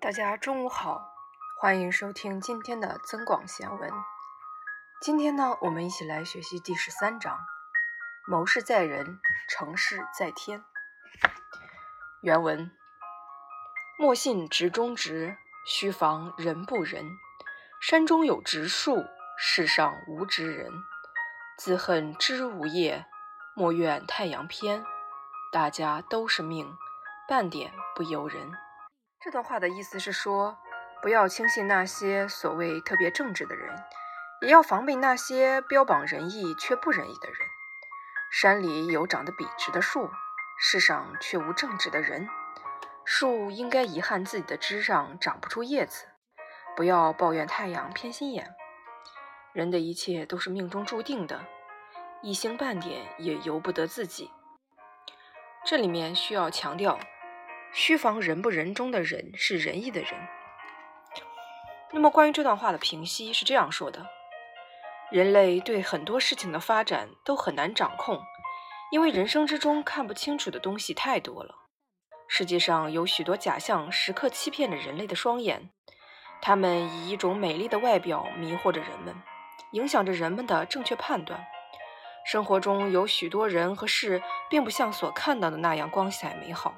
大家中午好，欢迎收听今天的增广贤文。今天呢，我们一起来学习第十三章：谋事在人，成事在天。原文：莫信直中直，须防人不仁。山中有直树，世上无直人。自恨枝无叶，莫怨太阳偏。大家都是命，半点不由人。这段话的意思是说，不要轻信那些所谓特别正直的人，也要防备那些标榜仁义却不仁义的人。山里有长得笔直的树，世上却无正直的人。树应该遗憾自己的枝上长不出叶子，不要抱怨太阳偏心眼。人的一切都是命中注定的，一星半点也由不得自己。这里面需要强调。须防人不人中的人是仁义的人。那么关于这段话的评析是这样说的：人类对很多事情的发展都很难掌控，因为人生之中看不清楚的东西太多了。世界上有许多假象时刻欺骗着人类的双眼，他们以一种美丽的外表迷惑着人们，影响着人们的正确判断。生活中有许多人和事并不像所看到的那样光彩美好。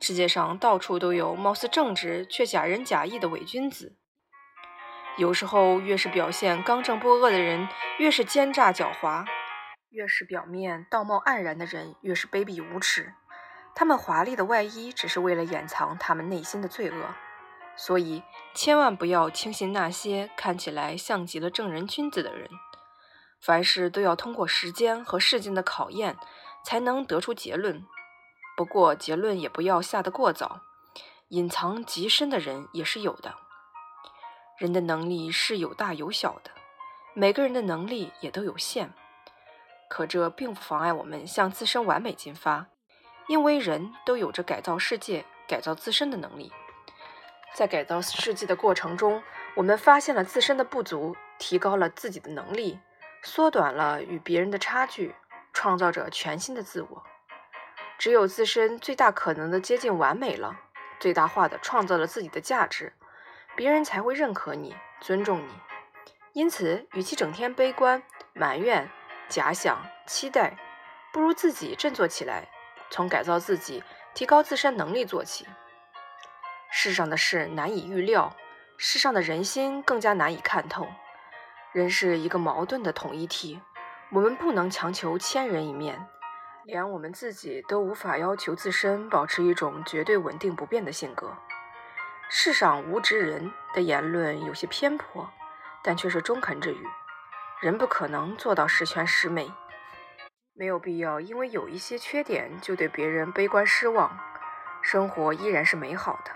世界上到处都有貌似正直却假仁假义的伪君子。有时候，越是表现刚正不阿的人，越是奸诈狡猾；越是表面道貌岸然的人，越是卑鄙无耻。他们华丽的外衣，只是为了掩藏他们内心的罪恶。所以，千万不要轻信那些看起来像极了正人君子的人。凡事都要通过时间和事件的考验，才能得出结论。不过结论也不要下得过早，隐藏极深的人也是有的。人的能力是有大有小的，每个人的能力也都有限。可这并不妨碍我们向自身完美进发，因为人都有着改造世界、改造自身的能力。在改造世界的过程中，我们发现了自身的不足，提高了自己的能力，缩短了与别人的差距，创造着全新的自我。只有自身最大可能的接近完美了，最大化的创造了自己的价值，别人才会认可你、尊重你。因此，与其整天悲观、埋怨、假想、期待，不如自己振作起来，从改造自己、提高自身能力做起。世上的事难以预料，世上的人心更加难以看透。人是一个矛盾的统一体，我们不能强求千人一面。连我们自己都无法要求自身保持一种绝对稳定不变的性格。世上无直人的言论有些偏颇，但却是中肯之语。人不可能做到十全十美，没有必要因为有一些缺点就对别人悲观失望。生活依然是美好的，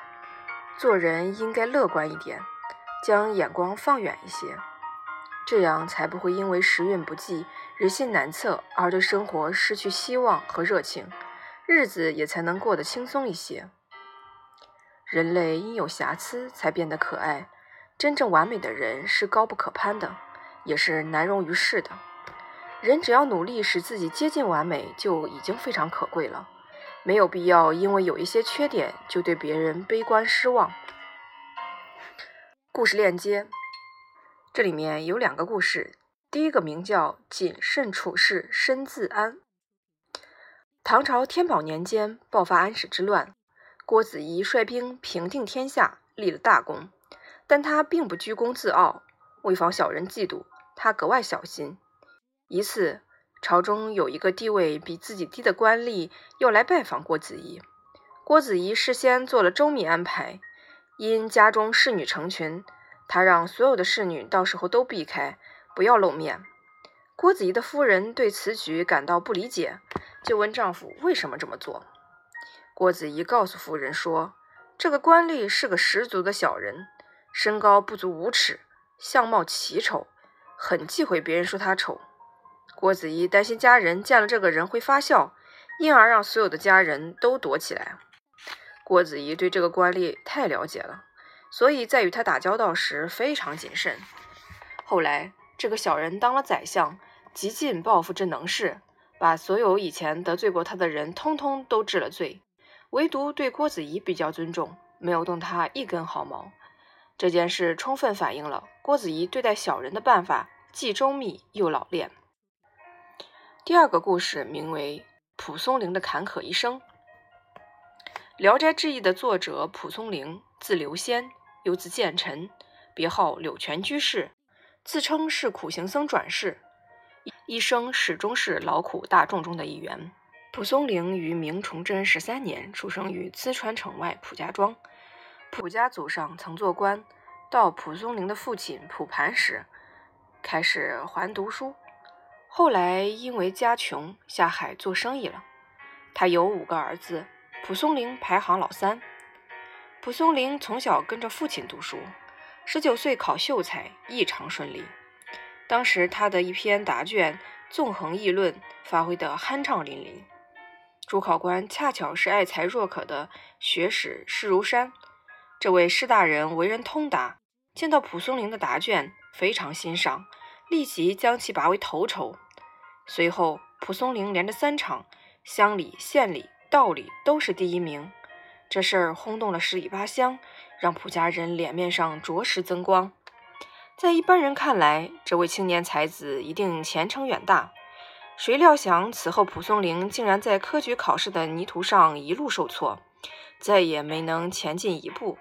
做人应该乐观一点，将眼光放远一些。这样才不会因为时运不济、人心难测而对生活失去希望和热情，日子也才能过得轻松一些。人类因有瑕疵才变得可爱，真正完美的人是高不可攀的，也是难容于世的。人只要努力使自己接近完美，就已经非常可贵了，没有必要因为有一些缺点就对别人悲观失望。故事链接。这里面有两个故事，第一个名叫“谨慎处事，身自安”。唐朝天宝年间爆发安史之乱，郭子仪率兵平定天下，立了大功。但他并不居功自傲，为防小人嫉妒，他格外小心。一次，朝中有一个地位比自己低的官吏要来拜访郭子仪，郭子仪事先做了周密安排，因家中侍女成群。他让所有的侍女到时候都避开，不要露面。郭子仪的夫人对此举感到不理解，就问丈夫为什么这么做。郭子仪告诉夫人说：“这个官吏是个十足的小人，身高不足五尺，相貌奇丑，很忌讳别人说他丑。”郭子仪担心家人见了这个人会发笑，因而让所有的家人都躲起来。郭子仪对这个官吏太了解了。所以在与他打交道时非常谨慎。后来，这个小人当了宰相，极尽报复之能事，把所有以前得罪过他的人通通都治了罪，唯独对郭子仪比较尊重，没有动他一根毫毛。这件事充分反映了郭子仪对待小人的办法既周密又老练。第二个故事名为蒲松龄的坎坷一生。《聊斋志异》的作者蒲松龄，字留仙，又字建臣，别号柳泉居士，自称是苦行僧转世，一生始终是劳苦大众中的一员。蒲松龄于明崇祯十三年出生于淄川城外蒲家庄。蒲家祖上曾做官，到蒲松龄的父亲蒲盘时，开始还读书。后来因为家穷，下海做生意了。他有五个儿子，蒲松龄排行老三。蒲松龄从小跟着父亲读书，十九岁考秀才，异常顺利。当时他的一篇答卷《纵横议论》发挥得酣畅淋漓。主考官恰巧是爱才若渴的学史施如山，这位施大人为人通达，见到蒲松龄的答卷非常欣赏，立即将其拔为头筹。随后，蒲松龄连着三场乡里、县里、道里都是第一名，这事儿轰动了十里八乡，让蒲家人脸面上着实增光。在一般人看来，这位青年才子一定前程远大。谁料想，此后蒲松龄竟然在科举考试的泥途上一路受挫，再也没能前进一步。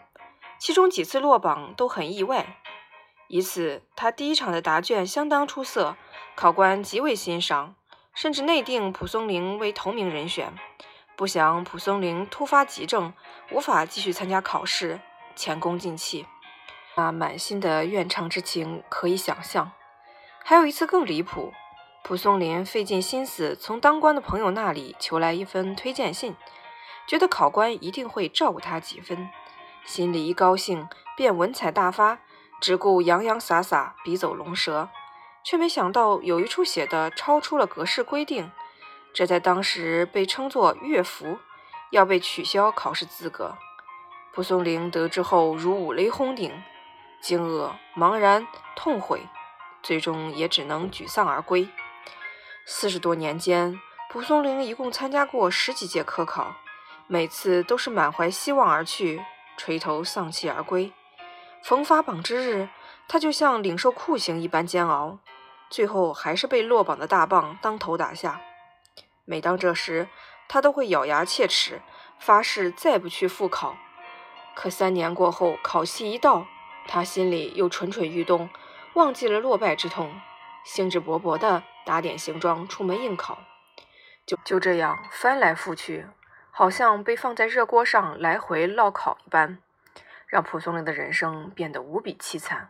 其中几次落榜都很意外。一次，他第一场的答卷相当出色，考官极为欣赏，甚至内定蒲松龄为头名人选。不想蒲松龄突发急症，无法继续参加考试，前功尽弃。那满心的怨怅之情可以想象。还有一次更离谱。蒲松龄费尽心思从当官的朋友那里求来一封推荐信，觉得考官一定会照顾他几分，心里一高兴便文采大发，只顾洋洋洒洒、笔走龙蛇，却没想到有一处写的超出了格式规定，这在当时被称作乐服，要被取消考试资格。蒲松龄得知后如五雷轰顶，惊愕、茫然、痛悔，最终也只能沮丧而归。四十多年间，蒲松龄一共参加过十几届科考，每次都是满怀希望而去，垂头丧气而归。逢发榜之日，他就像领受酷刑一般煎熬，最后还是被落榜的大棒当头打下。每当这时，他都会咬牙切齿，发誓再不去复考。可三年过后，考期一到，他心里又蠢蠢欲动，忘记了落败之痛。兴致勃勃地打点行装出门应考，就就这样翻来覆去，好像被放在热锅上来回烙烤一般，让蒲松龄的人生变得无比凄惨。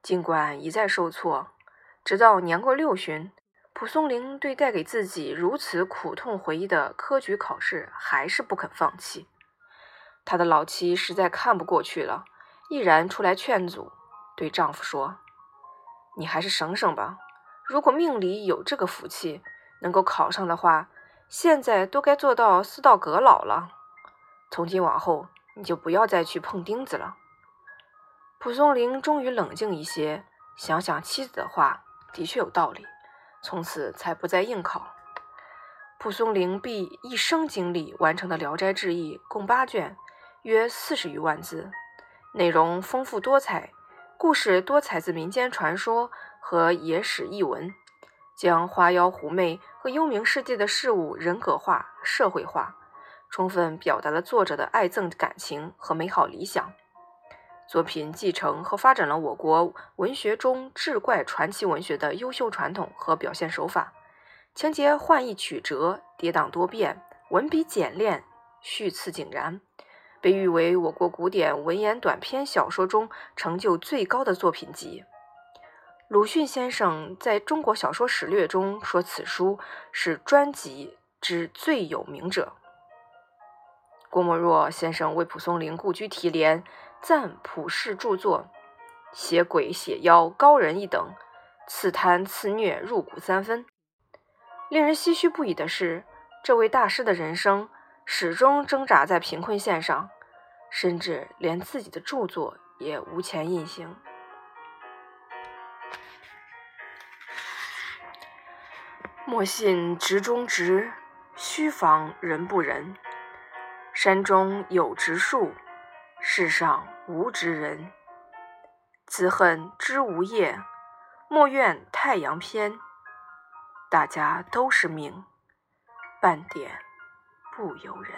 尽管一再受挫，直到年过六旬，蒲松龄对带给自己如此苦痛回忆的科举考试还是不肯放弃。他的老妻实在看不过去了，毅然出来劝阻，对丈夫说。你还是省省吧。如果命里有这个福气，能够考上的话，现在都该做到四道阁老了。从今往后，你就不要再去碰钉子了。蒲松龄终于冷静一些，想想妻子的话，的确有道理，从此才不再应考。蒲松龄毕一生精力完成的《聊斋志异》共八卷，约四十余万字，内容丰富多彩。故事多采自民间传说和野史异闻，将花妖狐媚和幽冥世界的事物人格化、社会化，充分表达了作者的爱憎感情和美好理想。作品继承和发展了我国文学中志怪传奇文学的优秀传统和表现手法，情节换易曲折、跌宕多变，文笔简练，叙次井然。被誉为我国古典文言短篇小说中成就最高的作品集。鲁迅先生在中国小说史略中说，此书是专辑之最有名者。郭沫若先生为蒲松龄故居题联，赞普氏著作写鬼写妖高人一等，刺贪刺虐入骨三分。令人唏嘘不已的是，这位大师的人生。始终挣扎在贫困线上，甚至连自己的著作也无钱印行。莫信直中直，须防人不仁。山中有直树，世上无知人，自恨知无夜，莫怨太阳偏。大家都是命，半点不由人。